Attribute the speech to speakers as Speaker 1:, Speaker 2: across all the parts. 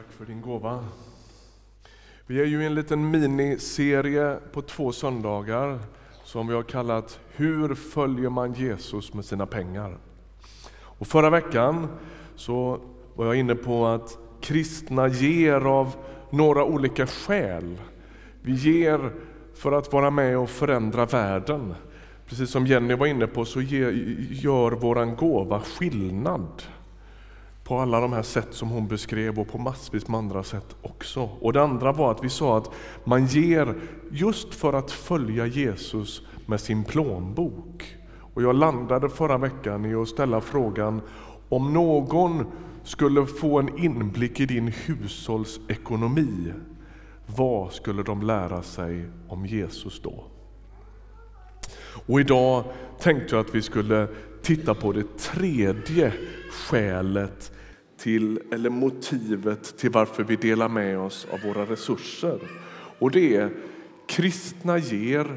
Speaker 1: Tack för din gåva. Vi är ju i en liten miniserie på två söndagar som vi har kallat Hur följer man Jesus med sina pengar? Och förra veckan så var jag inne på att kristna ger av några olika skäl. Vi ger för att vara med och förändra världen. Precis som Jenny var inne på så gör våran gåva skillnad på alla de här sätt som hon beskrev och på massvis med andra sätt också. Och det andra var att vi sa att man ger just för att följa Jesus med sin plånbok. Och jag landade förra veckan i att ställa frågan om någon skulle få en inblick i din hushållsekonomi, vad skulle de lära sig om Jesus då? Och idag tänkte jag att vi skulle titta på det tredje skälet till, eller motivet till varför vi delar med oss av våra resurser. Och det är kristna ger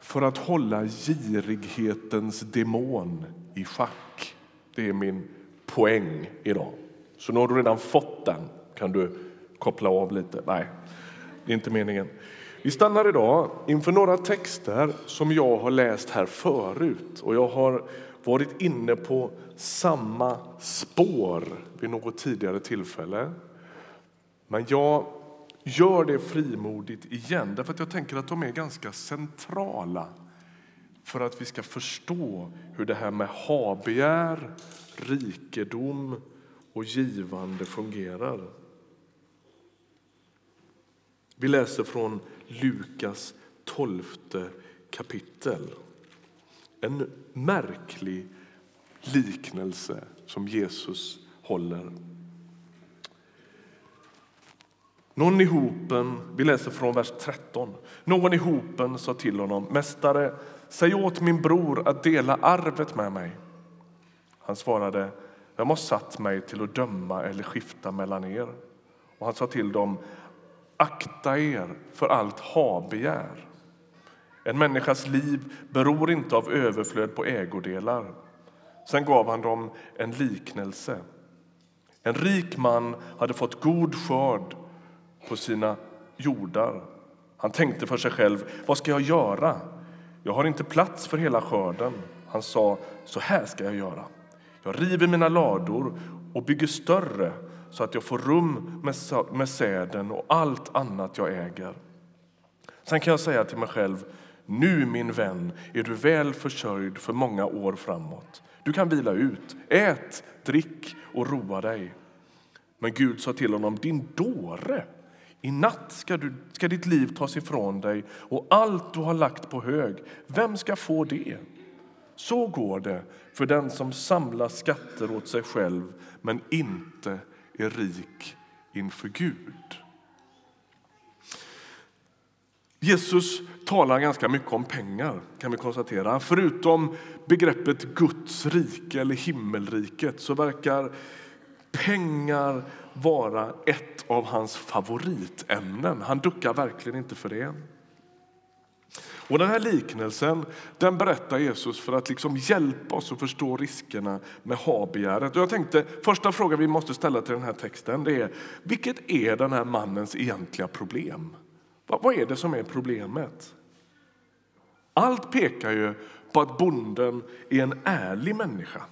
Speaker 1: för att hålla girighetens demon i schack. Det är min poäng idag. Så nu har du redan fått den. Kan du koppla av lite? Nej, det är inte meningen. Vi stannar idag inför några texter som jag har läst här förut och jag har varit inne på samma spår vid något tidigare tillfälle. Men jag gör det frimodigt igen, därför att jag tänker att de är ganska centrala för att vi ska förstå hur det här med habegär, rikedom och givande fungerar. Vi läser från Lukas tolfte kapitel. En märklig liknelse som Jesus håller. Någon i hopen, vi läser från vers 13. Någon i hopen sa till honom, Mästare, säg åt min bror att dela arvet med mig. Han svarade, Vem har satt mig till att döma eller skifta mellan er? Och han sa till dem, akta er för allt habegär. En människas liv beror inte av överflöd på ägodelar. Sen gav han dem en liknelse. En rik man hade fått god skörd på sina jordar. Han tänkte för sig själv, vad ska jag göra? Jag har inte plats för hela skörden. Han sa, så här ska jag göra. Jag river mina lador och bygger större så att jag får rum med säden och allt annat jag äger. Sen kan jag säga till mig själv, nu min vän är du väl försörjd för många år framåt. Du kan vila ut, ät, drick och roa dig. Men Gud sa till honom, din dåre, i natt ska, du, ska ditt liv tas ifrån dig och allt du har lagt på hög, vem ska få det? Så går det för den som samlar skatter åt sig själv men inte är rik inför Gud. Jesus talar ganska mycket om pengar, kan vi konstatera. Förutom begreppet Guds rike eller himmelriket så verkar pengar vara ett av hans favoritämnen. Han duckar verkligen inte för det. Och Den här liknelsen den berättar Jesus för att liksom hjälpa oss att förstå riskerna med habegäret. jag tänkte, första frågan vi måste ställa till den här texten det är vilket är den här mannens egentliga problem? Vad är det som är problemet? Allt pekar ju på att bonden är en ärlig människa.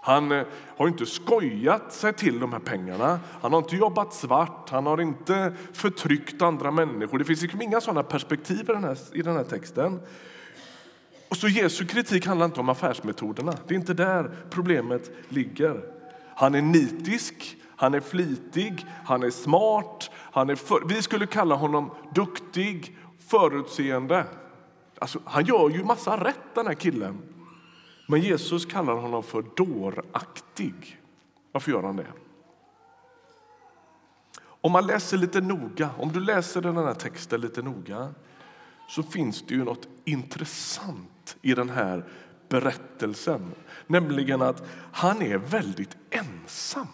Speaker 1: Han eh, har inte skojat sig till de här pengarna. Han har inte jobbat svart, han har inte förtryckt andra människor. Det finns liksom inga sådana perspektiv i den, här, i den här texten. Och så Jesu kritik handlar inte om affärsmetoderna. Det är inte där problemet ligger. Han är nitisk, han är flitig, han är smart. Han är för, vi skulle kalla honom duktig, förutseende. Alltså, han gör ju massa rätt, den här killen. Men Jesus kallar honom för dåraktig. Varför gör han det? Om man läser lite noga, om du läser den här texten lite noga så finns det ju något intressant i den här berättelsen. Nämligen att han är väldigt ensam.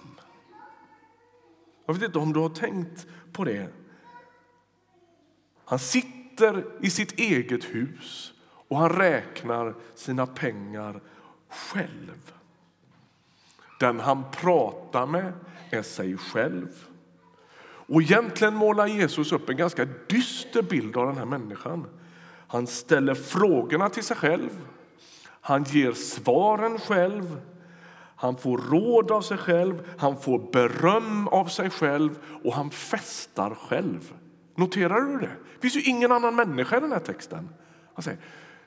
Speaker 1: Jag vet inte om du har tänkt på det. Han sitter i sitt eget hus och han räknar sina pengar själv. Den han pratar med är sig själv. Och egentligen målar Jesus upp en ganska dyster bild av den här människan. Han ställer frågorna till sig själv, han ger svaren själv han får råd av sig själv, han får beröm av sig själv och han festar själv. Noterar du det? Det finns ju ingen annan människa i den här texten. Han säger,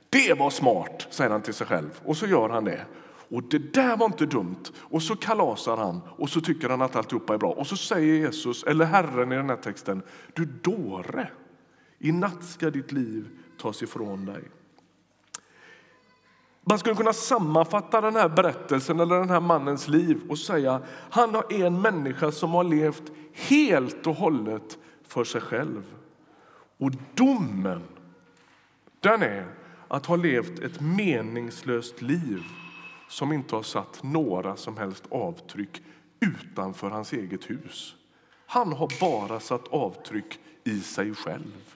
Speaker 1: det var smart, säger han till sig själv. Och så gör han det. Och det där var inte dumt. Och så kalasar han och så tycker han att alltihopa är bra. Och så säger Jesus, eller Herren i den här texten, du dåre, i natt ska ditt liv tas ifrån dig. Man skulle kunna sammanfatta den här berättelsen eller den här mannens liv och säga han är en människa som har levt helt och hållet för sig själv. Och domen, den är att ha levt ett meningslöst liv som inte har satt några som helst avtryck utanför hans eget hus. Han har bara satt avtryck i sig själv.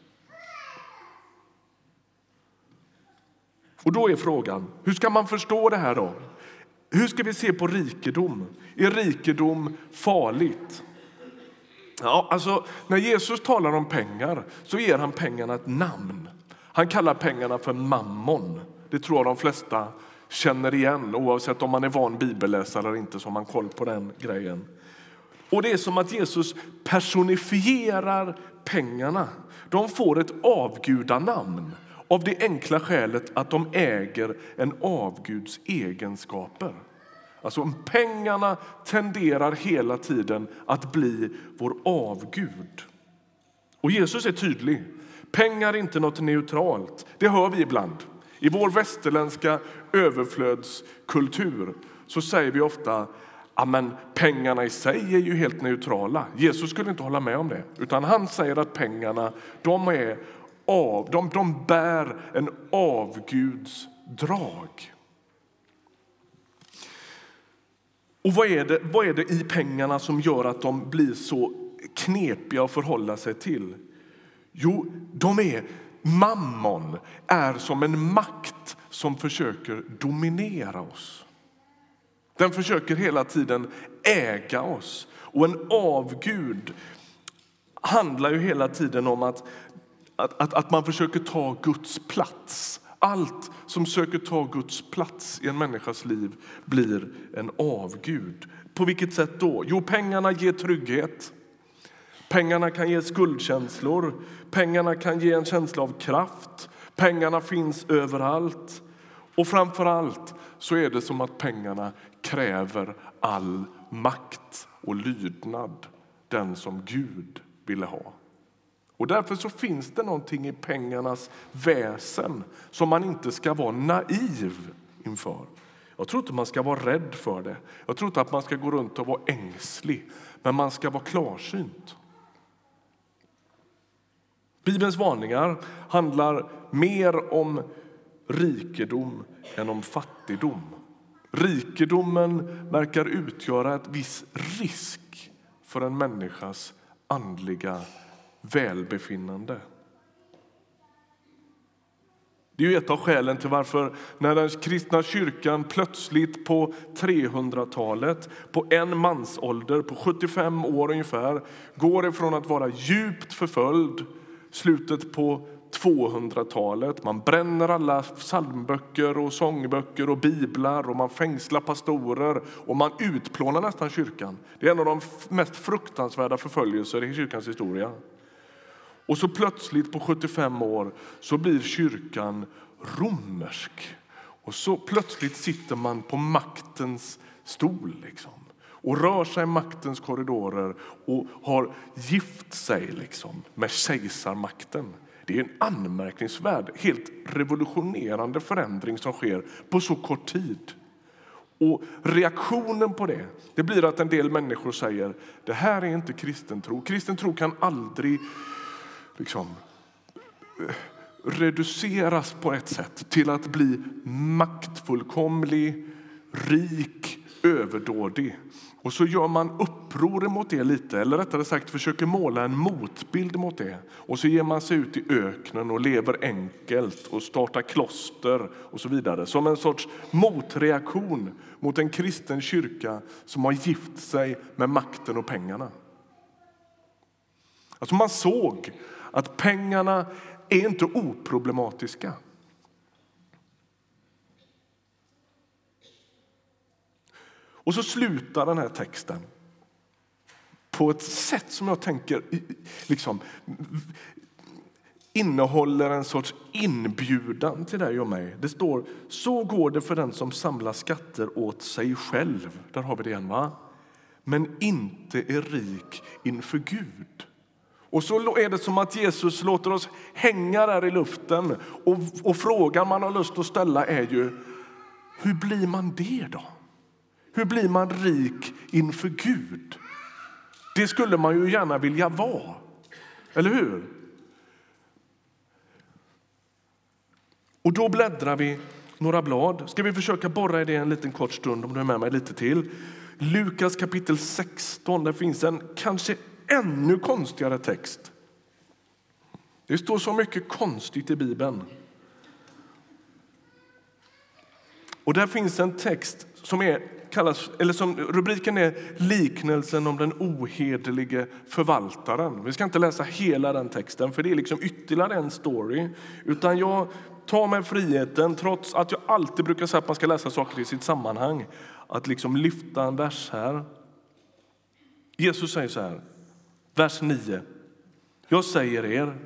Speaker 1: Och då är frågan, hur ska man förstå det här då? Hur ska vi se på rikedom? Är rikedom farligt? Ja, alltså, när Jesus talar om pengar så ger han pengarna ett namn. Han kallar pengarna för mammon. Det tror jag de flesta känner igen. Oavsett om man är van bibelläsare eller inte så har man koll på den grejen. Och Det är som att Jesus personifierar pengarna. De får ett avgudanamn av det enkla skälet att de äger en avguds egenskaper. Alltså pengarna tenderar hela tiden att bli vår avgud. Och Jesus är tydlig. Pengar är inte något neutralt. Det hör vi ibland. I vår västerländska överflödskultur så säger vi ofta att pengarna i sig är ju helt neutrala. Jesus skulle inte hålla med om det. Utan Han säger att pengarna de är av, de, de bär en avguds drag. Och vad är, det, vad är det i pengarna som gör att de blir så knepiga att förhålla sig till? Jo, de är mammon är som en makt som försöker dominera oss. Den försöker hela tiden äga oss. Och en avgud handlar ju hela tiden om att att, att, att man försöker ta Guds plats. Allt som söker ta Guds plats i en människas liv blir en avgud. På vilket sätt då? Jo, pengarna ger trygghet. Pengarna kan ge skuldkänslor. Pengarna kan ge en känsla av kraft. Pengarna finns överallt. Och framför allt så är det som att pengarna kräver all makt och lydnad, den som Gud ville ha. Och därför så finns det någonting i pengarnas väsen som man inte ska vara naiv inför. Jag tror inte man ska vara rädd för det. Jag tror inte att man ska gå runt och vara ängslig, men man ska vara klarsynt. Bibelns varningar handlar mer om rikedom än om fattigdom. Rikedomen verkar utgöra ett viss risk för en människas andliga välbefinnande. Det är ett av skälen till varför när den kristna kyrkan plötsligt på 300-talet, på en mansålder, på 75 år ungefär, går ifrån att vara djupt förföljd, slutet på 200-talet. Man bränner alla psalmböcker och sångböcker och biblar och man fängslar pastorer och man utplånar nästan kyrkan. Det är en av de mest fruktansvärda förföljelser i kyrkans historia. Och så plötsligt på 75 år så blir kyrkan romersk. Och så plötsligt sitter man på maktens stol liksom, och rör sig i maktens korridorer och har gift sig liksom, med kejsarmakten. Det är en anmärkningsvärd, helt revolutionerande förändring som sker på så kort tid. Och Reaktionen på det, det blir att en del människor säger det här är inte kristen tro. Kristen tro kan aldrig liksom, eh, reduceras på ett sätt till att bli maktfullkomlig, rik, överdådig. Och så gör man uppror mot det lite, eller rättare sagt försöker måla en motbild mot det. Och så ger man sig ut i öknen och lever enkelt och startar kloster och så vidare. Som en sorts motreaktion mot en kristen kyrka som har gift sig med makten och pengarna. Alltså man såg att pengarna är inte oproblematiska. Och så slutar den här texten på ett sätt som jag tänker liksom, innehåller en sorts inbjudan till dig och mig. Det står så går det för den som samlar skatter åt sig själv. Där har vi det igen, va? Men inte är rik inför Gud. Och så är det som att Jesus låter oss hänga där i luften. Och, och frågan man har lust att ställa är ju, hur blir man det då? Hur blir man rik inför Gud? Det skulle man ju gärna vilja vara, eller hur? Och då bläddrar vi några blad. Ska vi försöka borra i det en liten kort stund om du är med mig lite till. Lukas kapitel 16, där finns en kanske ännu konstigare text. Det står så mycket konstigt i Bibeln. Och där finns en text som är kallas, eller som rubriken är liknelsen om den ohederlige förvaltaren. Vi ska inte läsa hela den texten, för det är liksom ytterligare en story. Utan jag tar mig friheten, trots att jag alltid brukar säga att man ska läsa saker i sitt sammanhang, att liksom lyfta en vers här. Jesus säger så här, vers 9. Jag säger er,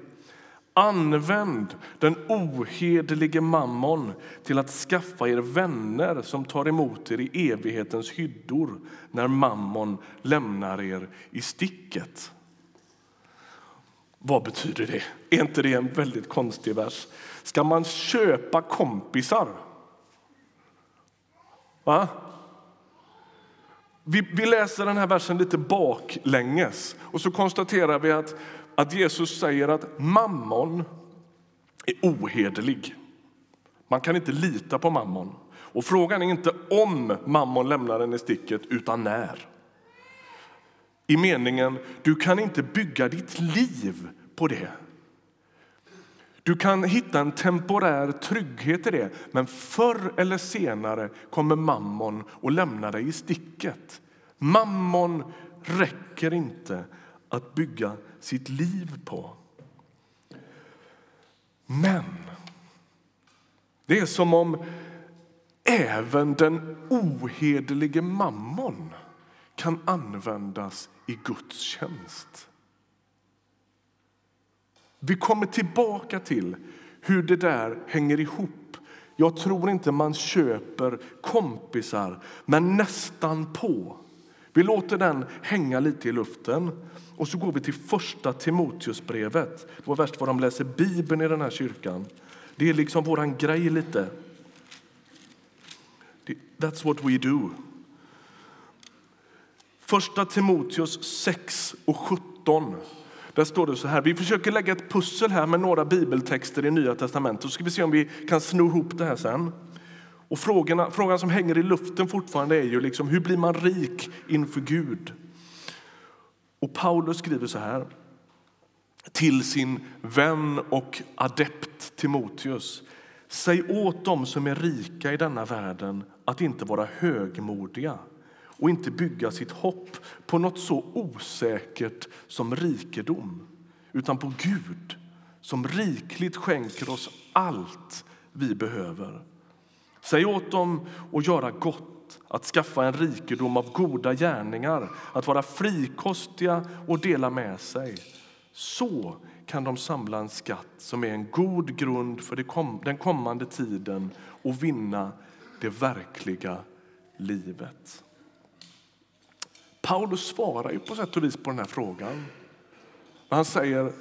Speaker 1: Använd den ohederlige mammon till att skaffa er vänner som tar emot er i evighetens hyddor när mammon lämnar er i sticket. Vad betyder det? Är inte det en väldigt konstig vers? Ska man köpa kompisar? Va? Vi, vi läser den här versen lite baklänges och så konstaterar vi att att Jesus säger att mammon är ohederlig. Man kan inte lita på mammon. Och frågan är inte om mammon lämnar en i sticket, utan när. I meningen, du kan inte bygga ditt liv på det. Du kan hitta en temporär trygghet i det, men förr eller senare kommer mammon och lämna dig i sticket. Mammon räcker inte att bygga sitt liv på. Men det är som om även den ohederlige mammon kan användas i Guds tjänst. Vi kommer tillbaka till hur det där hänger ihop. Jag tror inte man köper kompisar, men nästan på. Vi låter den hänga lite i luften. Och så går vi till första Timoteusbrevet. Det var värst vad de läser Bibeln i den här kyrkan. Det är liksom våran grej lite. That's what we do. Första Timoteus 6 och 17. Där står det så här. Vi försöker lägga ett pussel här med några bibeltexter i Nya testamentet. Så ska vi se om vi kan sno ihop det här sen. Och frågorna, frågan som hänger i luften fortfarande är ju liksom, hur blir man rik inför Gud? Och Paulus skriver så här till sin vän och adept Timoteus. Säg åt dem som är rika i denna världen att inte vara högmodiga och inte bygga sitt hopp på något så osäkert som rikedom utan på Gud som rikligt skänker oss allt vi behöver. Säg åt dem att göra gott att skaffa en rikedom av goda gärningar, att vara frikostiga och dela med sig. Så kan de samla en skatt som är en god grund för den kommande tiden och vinna det verkliga livet. Paulus svarar ju på sätt och vis på den här frågan. Han säger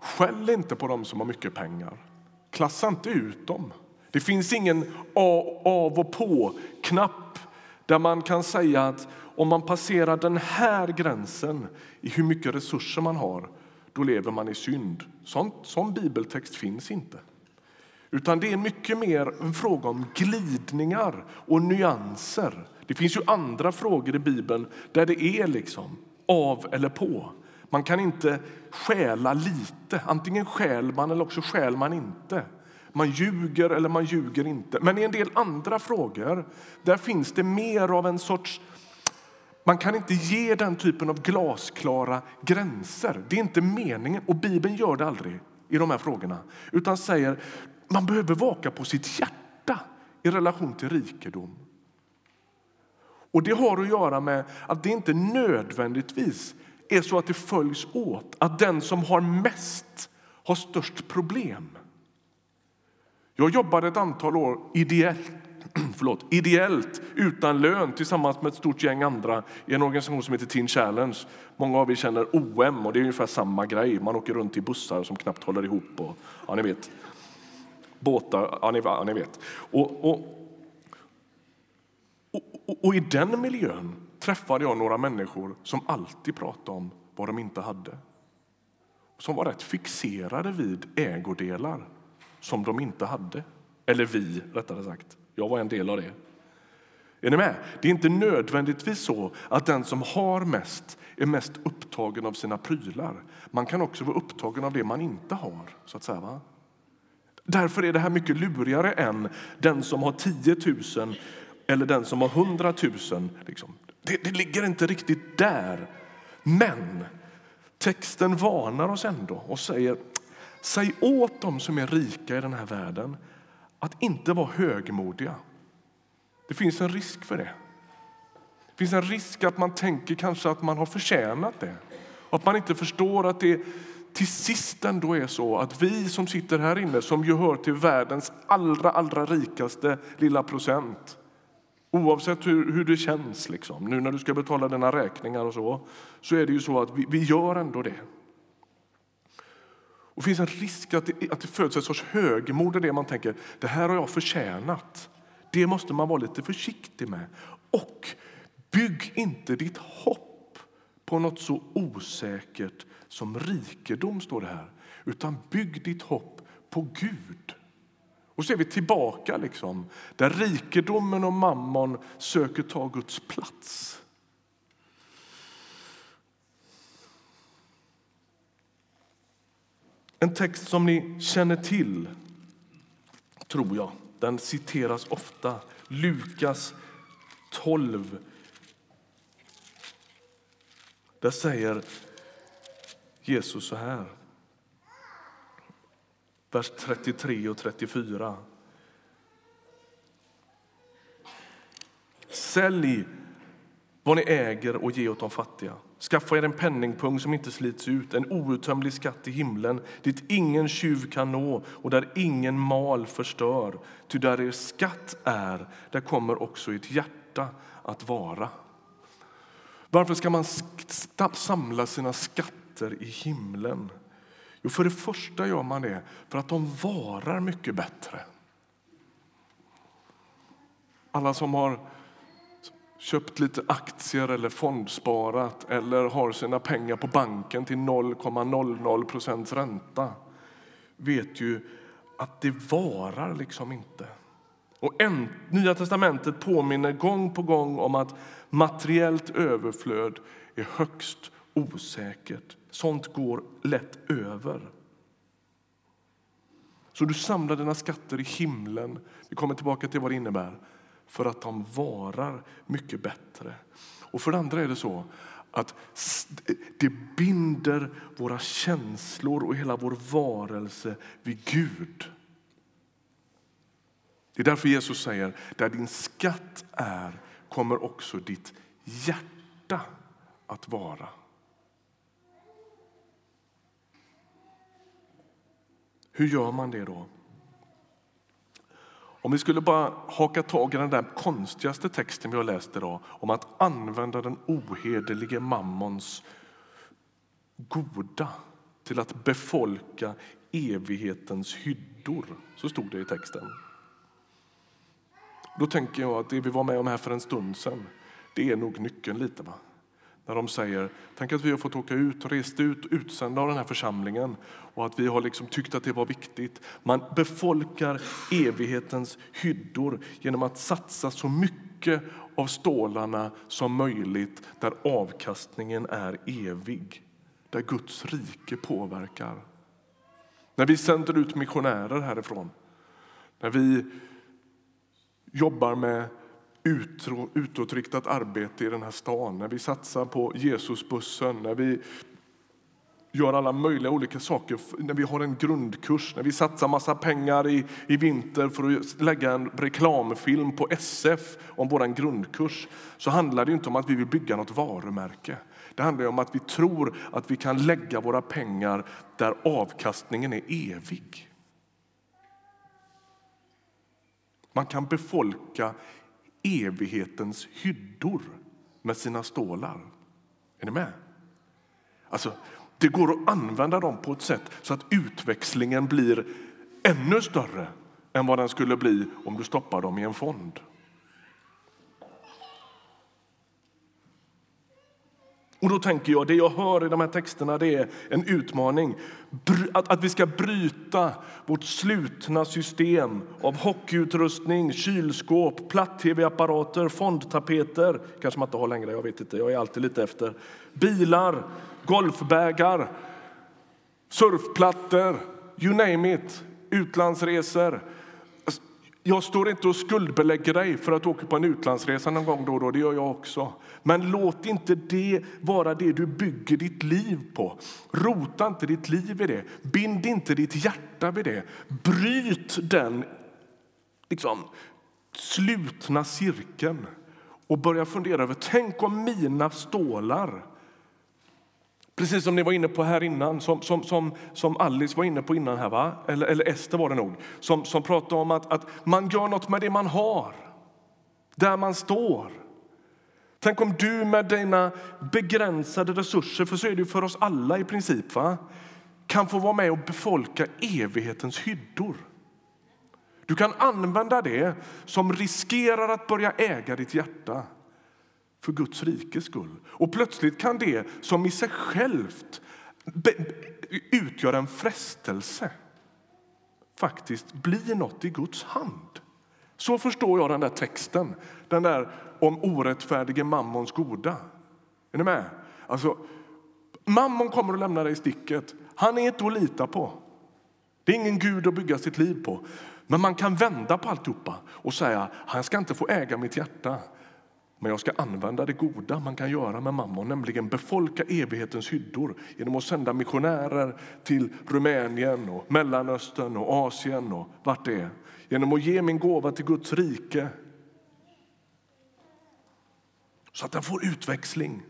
Speaker 1: skäll inte på dem som har mycket pengar. Klassa inte ut dem. Det finns ingen av och på-knapp där man kan säga att om man passerar den här gränsen i hur mycket resurser man har, då lever man i synd. Sånt, sån bibeltext finns inte. Utan det är mycket mer en fråga om glidningar och nyanser. Det finns ju andra frågor i Bibeln där det är liksom av eller på. Man kan inte stjäla lite. Antingen stjäl man eller också stjäl man inte. Man ljuger eller man ljuger inte. Men i en del andra frågor där finns det mer av en sorts man kan inte ge den typen av glasklara gränser. Det är inte meningen, och Bibeln gör det aldrig i de här frågorna. Utan säger man behöver vaka på sitt hjärta i relation till rikedom. Och Det har att göra med att det inte nödvändigtvis är så att det följs åt. Att den som har mest har störst problem. Jag jobbade ett antal år ideellt, förlåt, ideellt utan lön tillsammans med ett stort gäng andra i en organisation som heter Teen Challenge. Många av er känner OM och det är ungefär samma grej. Man åker runt i bussar som knappt håller ihop. Och, ja, ni vet. Båtar, ja, ni, ja, ni vet. Och, och, och, och i den miljön träffade jag några människor som alltid pratade om vad de inte hade. Som var rätt fixerade vid ägodelar som de inte hade. Eller vi, rättare sagt. Jag var en del av det. Är ni med? Det är inte nödvändigtvis så att den som har mest är mest upptagen av sina prylar. Man kan också vara upptagen av det man inte har. så att säga. Va? Därför är det här mycket lurigare än den som har 10 000 eller den som har 100 000. Liksom. Det, det ligger inte riktigt där. Men texten varnar oss ändå och säger Säg åt dem som är rika i den här världen att inte vara högmodiga. Det finns en risk för det. Det finns en risk att man tänker kanske att man har förtjänat det. Att man inte förstår att det till sist ändå är så att vi som sitter här inne, som ju hör till världens allra, allra rikaste lilla procent, oavsett hur, hur det känns liksom, nu när du ska betala dina räkningar och så, så är det ju så att vi, vi gör ändå det. Och finns en risk att det, att det föds ett sorts högmod i det man tänker, det här har jag förtjänat. Det måste man vara lite försiktig med. Och bygg inte ditt hopp på något så osäkert som rikedom, står det här. Utan bygg ditt hopp på Gud. Och så är vi tillbaka liksom, där rikedomen och mammon söker ta Guds plats. En text som ni känner till, tror jag. Den citeras ofta. Lukas 12. Där säger Jesus så här. Vers 33 och 34. Sälj vad ni äger och ge åt de fattiga. Skaffa er en penningpung som inte slits ut, en outtömlig skatt i himlen dit ingen tjuv kan nå och där ingen mal förstör. Ty där er skatt är, där kommer också ert hjärta att vara. Varför ska man samla sina skatter i himlen? Jo, för det första gör man det för att de varar mycket bättre. Alla som har köpt lite aktier eller fondsparat eller har sina pengar på banken till 0,00 procents ränta vet ju att det varar liksom inte. Och en, Nya testamentet påminner gång på gång om att materiellt överflöd är högst osäkert. Sånt går lätt över. Så du samlar dina skatter i himlen. Vi kommer tillbaka till vad det innebär för att de varar mycket bättre. Och för det andra är det så att det binder våra känslor och hela vår varelse vid Gud. Det är därför Jesus säger, där din skatt är kommer också ditt hjärta att vara. Hur gör man det då? Om vi skulle bara haka tag i den där konstigaste texten vi har läst idag om att använda den ohederlige mammons goda till att befolka evighetens hyddor, så stod det i texten. Då tänker jag att det vi var med om här för en stund sedan, det är nog nyckeln lite. Va? När de säger, tänk att vi har fått åka ut och rest ut utsända av den här församlingen och att vi har liksom tyckt att det var viktigt. Man befolkar evighetens hyddor genom att satsa så mycket av stålarna som möjligt där avkastningen är evig, där Guds rike påverkar. När vi sänder ut missionärer härifrån, när vi jobbar med utåtriktat arbete i den här stan, när vi satsar på Jesusbussen, när vi gör alla möjliga olika saker, när vi har en grundkurs, när vi satsar massa pengar i, i vinter för att lägga en reklamfilm på SF om vår grundkurs, så handlar det inte om att vi vill bygga något varumärke. Det handlar om att vi tror att vi kan lägga våra pengar där avkastningen är evig. Man kan befolka evighetens hyddor med sina stålar. Är ni med? Alltså, det går att använda dem på ett sätt så att utväxlingen blir ännu större än vad den skulle bli om du stoppar dem i en fond. Och då tänker jag, det jag hör i de här texterna det är en utmaning. Att, att vi ska bryta vårt slutna system av hockeyutrustning, kylskåp, platt-tv-apparater, fondtapeter. kanske man inte har längre, jag vet inte, jag är alltid lite efter. Bilar, golfbägar, surfplattor, you name it, utlandsresor. Jag står inte och skuldbelägger dig för att åka på en utlandsresa någon gång då och då. Det gör jag också. Men låt inte det vara det du bygger ditt liv på. Rota inte ditt liv i det. Bind inte ditt hjärta vid det. Bryt den liksom, slutna cirkeln och börja fundera över, tänk om mina stålar Precis som ni var inne på här innan, som, som, som, som Alice var inne på innan här, va? Eller, eller Ester var det nog, som, som pratade om att, att man gör något med det man har, där man står. Tänk om du med dina begränsade resurser, för så är det för oss alla i princip, va? kan få vara med och befolka evighetens hyddor. Du kan använda det som riskerar att börja äga ditt hjärta för Guds rikes skull. Och plötsligt kan det som i sig självt utgör en frestelse faktiskt bli något i Guds hand. Så förstår jag den där texten, den där om orättfärdige mammons goda. Är ni med? Alltså, mammon kommer att lämna dig i sticket. Han är inte att lita på. Det är ingen gud att bygga sitt liv på. Men man kan vända på alltihopa och säga han ska inte få äga mitt hjärta. Men jag ska använda det goda man kan göra med mammon, nämligen befolka evighetens hyddor genom att sända missionärer till Rumänien, och Mellanöstern och Asien och vart det är. Genom att ge min gåva till Guds rike så att den får utväxling.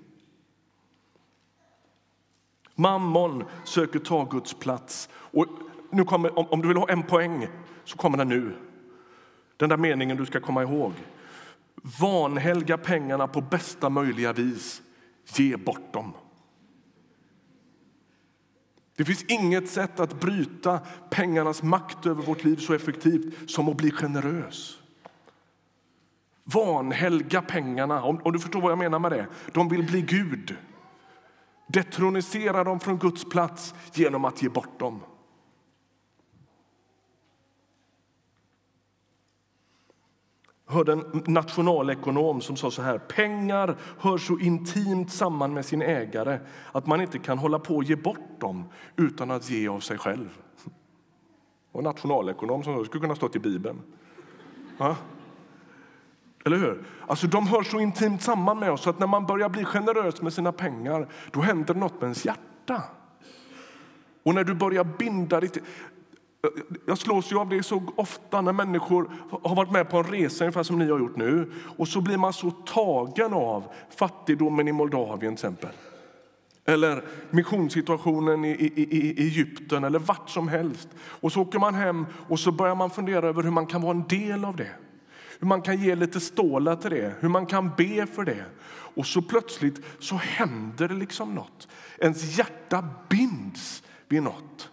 Speaker 1: Mammon söker ta Guds plats. Och nu kommer, om, om du vill ha en poäng så kommer den nu. Den där meningen du ska komma ihåg. Vanhelga pengarna på bästa möjliga vis. Ge bort dem. Det finns inget sätt att bryta pengarnas makt över vårt liv så effektivt som att bli generös. Vanhelga pengarna, om, om du förstår vad jag menar med det. De vill bli Gud. Detronisera dem från Guds plats genom att ge bort dem. Hörde en nationalekonom som sa så här. Pengar hör så intimt samman med sin ägare att man inte kan hålla på att ge bort dem utan att ge av sig själv. Och nationalekonom som skulle kunna stå i Bibeln. Ha? Eller hur? Alltså, de hör så intimt samman med oss att när man börjar bli generös med sina pengar då händer något med ens hjärta. Och när du börjar binda ditt... Jag slås ju av det så ofta när människor har varit med på en resa ungefär som ni har gjort nu och så blir man så tagen av fattigdomen i Moldavien till exempel. Eller missionssituationen i, i, i Egypten eller vart som helst. Och så åker man hem och så börjar man fundera över hur man kan vara en del av det. Hur man kan ge lite stålar till det, hur man kan be för det. Och så plötsligt så händer det liksom något. Ens hjärta binds vid något.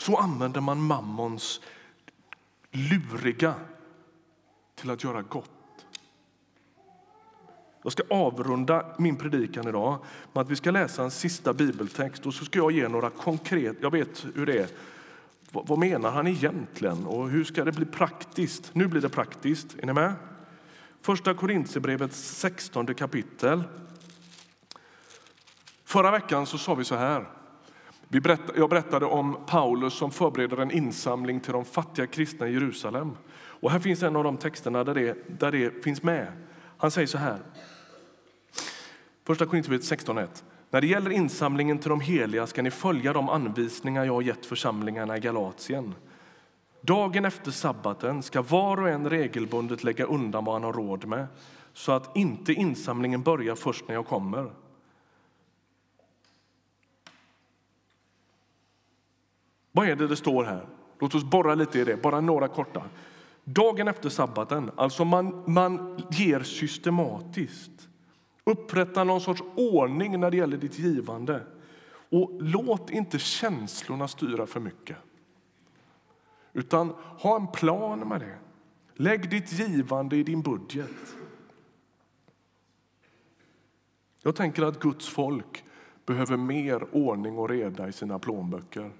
Speaker 1: Så använder man mammons luriga till att göra gott. Jag ska avrunda min predikan idag med att vi ska läsa en sista bibeltext och så ska jag ge några konkreta, jag vet hur det är. Vad, vad menar han egentligen och hur ska det bli praktiskt? Nu blir det praktiskt. Är ni med? Första Korintierbrevets 16 kapitel. Förra veckan så sa vi så här. Vi berätt, jag berättade om Paulus som förbereder en insamling till de fattiga kristna i Jerusalem. Och här finns en av de texterna där det, där det finns med. Han säger så här. Första Korinthierbrevet 16.1. När det gäller insamlingen till de heliga ska ni följa de anvisningar jag har gett församlingarna i Galatien. Dagen efter sabbaten ska var och en regelbundet lägga undan vad han har råd med så att inte insamlingen börjar först när jag kommer. Vad är det det står här? Låt oss borra lite i det, bara några korta. Dagen efter sabbaten, alltså man, man ger systematiskt. Upprätta någon sorts ordning när det gäller ditt givande. Och låt inte känslorna styra för mycket. Utan ha en plan med det. Lägg ditt givande i din budget. Jag tänker att Guds folk behöver mer ordning och reda i sina plånböcker.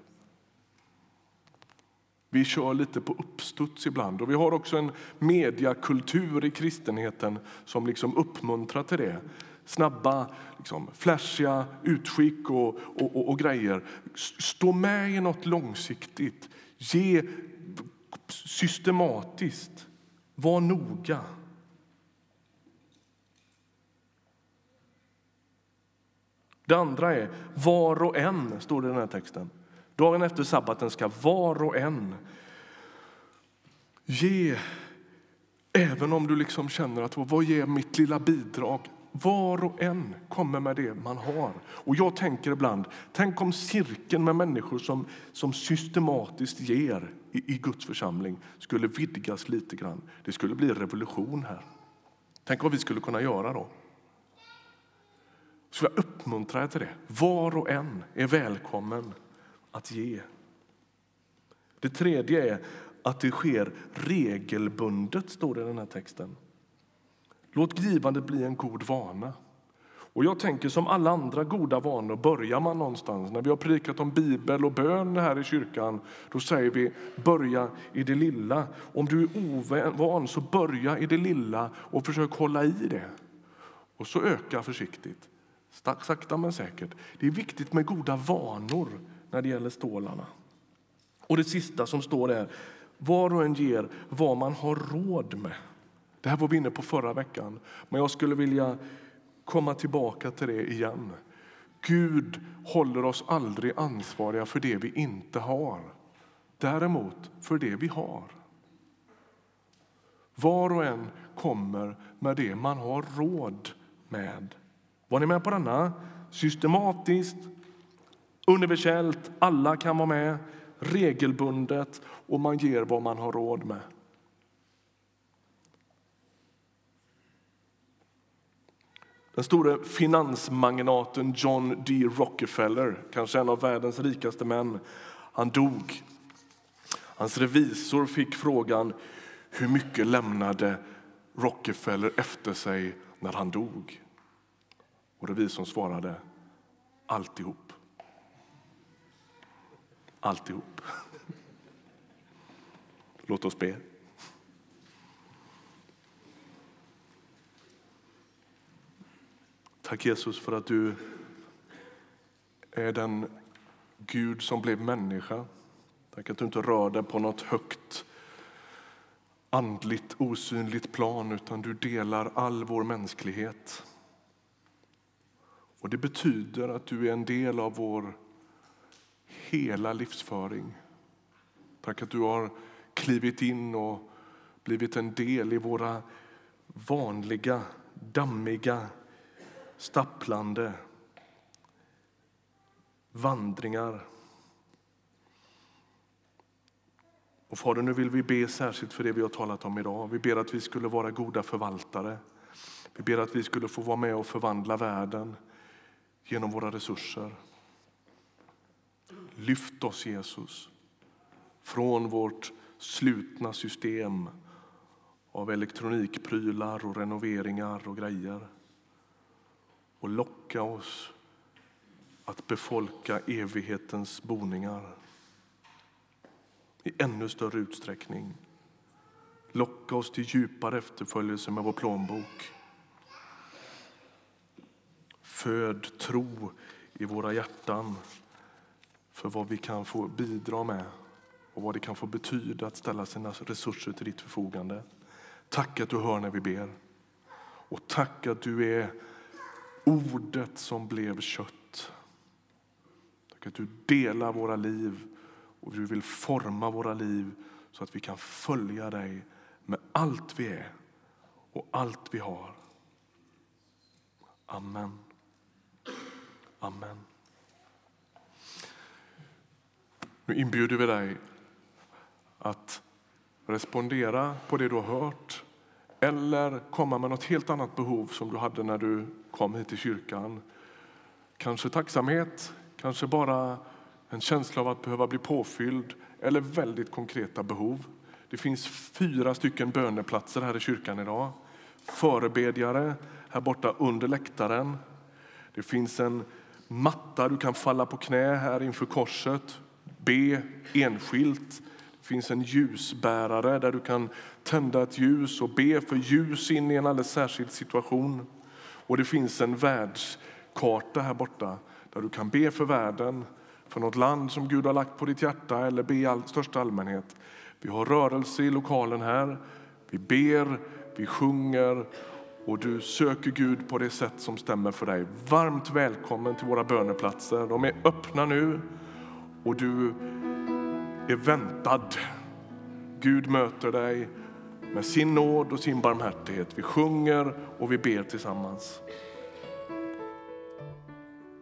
Speaker 1: Vi kör lite på uppstuds ibland. Och Vi har också en mediakultur i kristenheten som liksom uppmuntrar till det. Snabba, liksom, flashiga utskick och, och, och, och grejer. Stå med i något långsiktigt. Ge systematiskt. Var noga. Det andra är var och en, står det i den här texten. Dagen efter sabbaten ska var och en ge, även om du liksom känner att vad ger mitt lilla bidrag? Var och en kommer med det man har. Och jag tänker ibland, tänk om cirkeln med människor som, som systematiskt ger i, i Guds församling skulle vidgas lite grann. Det skulle bli revolution här. Tänk vad vi skulle kunna göra då. Så jag uppmuntrar till det. Var och en är välkommen att ge. Det tredje är att det sker regelbundet, står det i den här texten. Låt givandet bli en god vana. Och jag tänker som alla andra goda vanor börjar man någonstans. När vi har predikat om bibel och bön här i kyrkan, då säger vi börja i det lilla. Om du är ovan, så börja i det lilla och försök hålla i det. Och så öka försiktigt, sakta men säkert. Det är viktigt med goda vanor när det gäller stålarna. Och det sista som står är var och en ger vad man har råd med. Det här var vi inne på förra veckan, men jag skulle vilja komma tillbaka till det igen. Gud håller oss aldrig ansvariga för det vi inte har. Däremot för det vi har. Var och en kommer med det man har råd med. Var ni med på denna? Systematiskt, universellt, alla kan vara med, regelbundet och man ger vad man har råd med. Den store finansmagnaten John D. Rockefeller, kanske en av världens rikaste män, han dog. Hans revisor fick frågan hur mycket lämnade Rockefeller efter sig när han dog. Och revisorn svarade alltihop. Alltihop. Låt oss be. Tack Jesus för att du är den Gud som blev människa. Tack att du inte rör dig på något högt andligt osynligt plan utan du delar all vår mänsklighet. Och Det betyder att du är en del av vår hela livsföring. Tack att du har klivit in och blivit en del i våra vanliga, dammiga, stapplande vandringar. Och Fader, nu vill vi be särskilt för det vi har talat om idag. Vi ber att vi skulle vara goda förvaltare. Vi ber att vi skulle få vara med och förvandla världen genom våra resurser. Lyft oss, Jesus, från vårt slutna system av elektronikprylar och renoveringar och grejer och locka oss att befolka evighetens boningar i ännu större utsträckning. Locka oss till djupare efterföljelse med vår plånbok. Föd tro i våra hjärtan för vad vi kan få bidra med och vad det kan få betyda att ställa sina resurser till ditt förfogande. Tack att du hör när vi ber. Och tack att du är ordet som blev kött. Tack att du delar våra liv och du vill forma våra liv så att vi kan följa dig med allt vi är och allt vi har. Amen. Amen. Nu inbjuder vi dig att respondera på det du har hört eller komma med något helt annat behov som du hade när du kom hit till kyrkan. Kanske tacksamhet, kanske bara en känsla av att behöva bli påfylld eller väldigt konkreta behov. Det finns fyra stycken böneplatser här i kyrkan idag. Förebedjare här borta under läktaren. Det finns en matta du kan falla på knä här inför korset, be enskilt. Det finns en ljusbärare där du kan tända ett ljus och be för ljus in i en alldeles särskild situation. Och det finns en världskarta här borta där du kan be för världen, för något land som Gud har lagt på ditt hjärta eller be i all, största allmänhet. Vi har rörelse i lokalen här. Vi ber, vi sjunger och du söker Gud på det sätt som stämmer för dig. Varmt välkommen till våra böneplatser. De är öppna nu och du är väntad. Gud möter dig med sin nåd och sin barmhärtighet. Vi sjunger och vi ber tillsammans.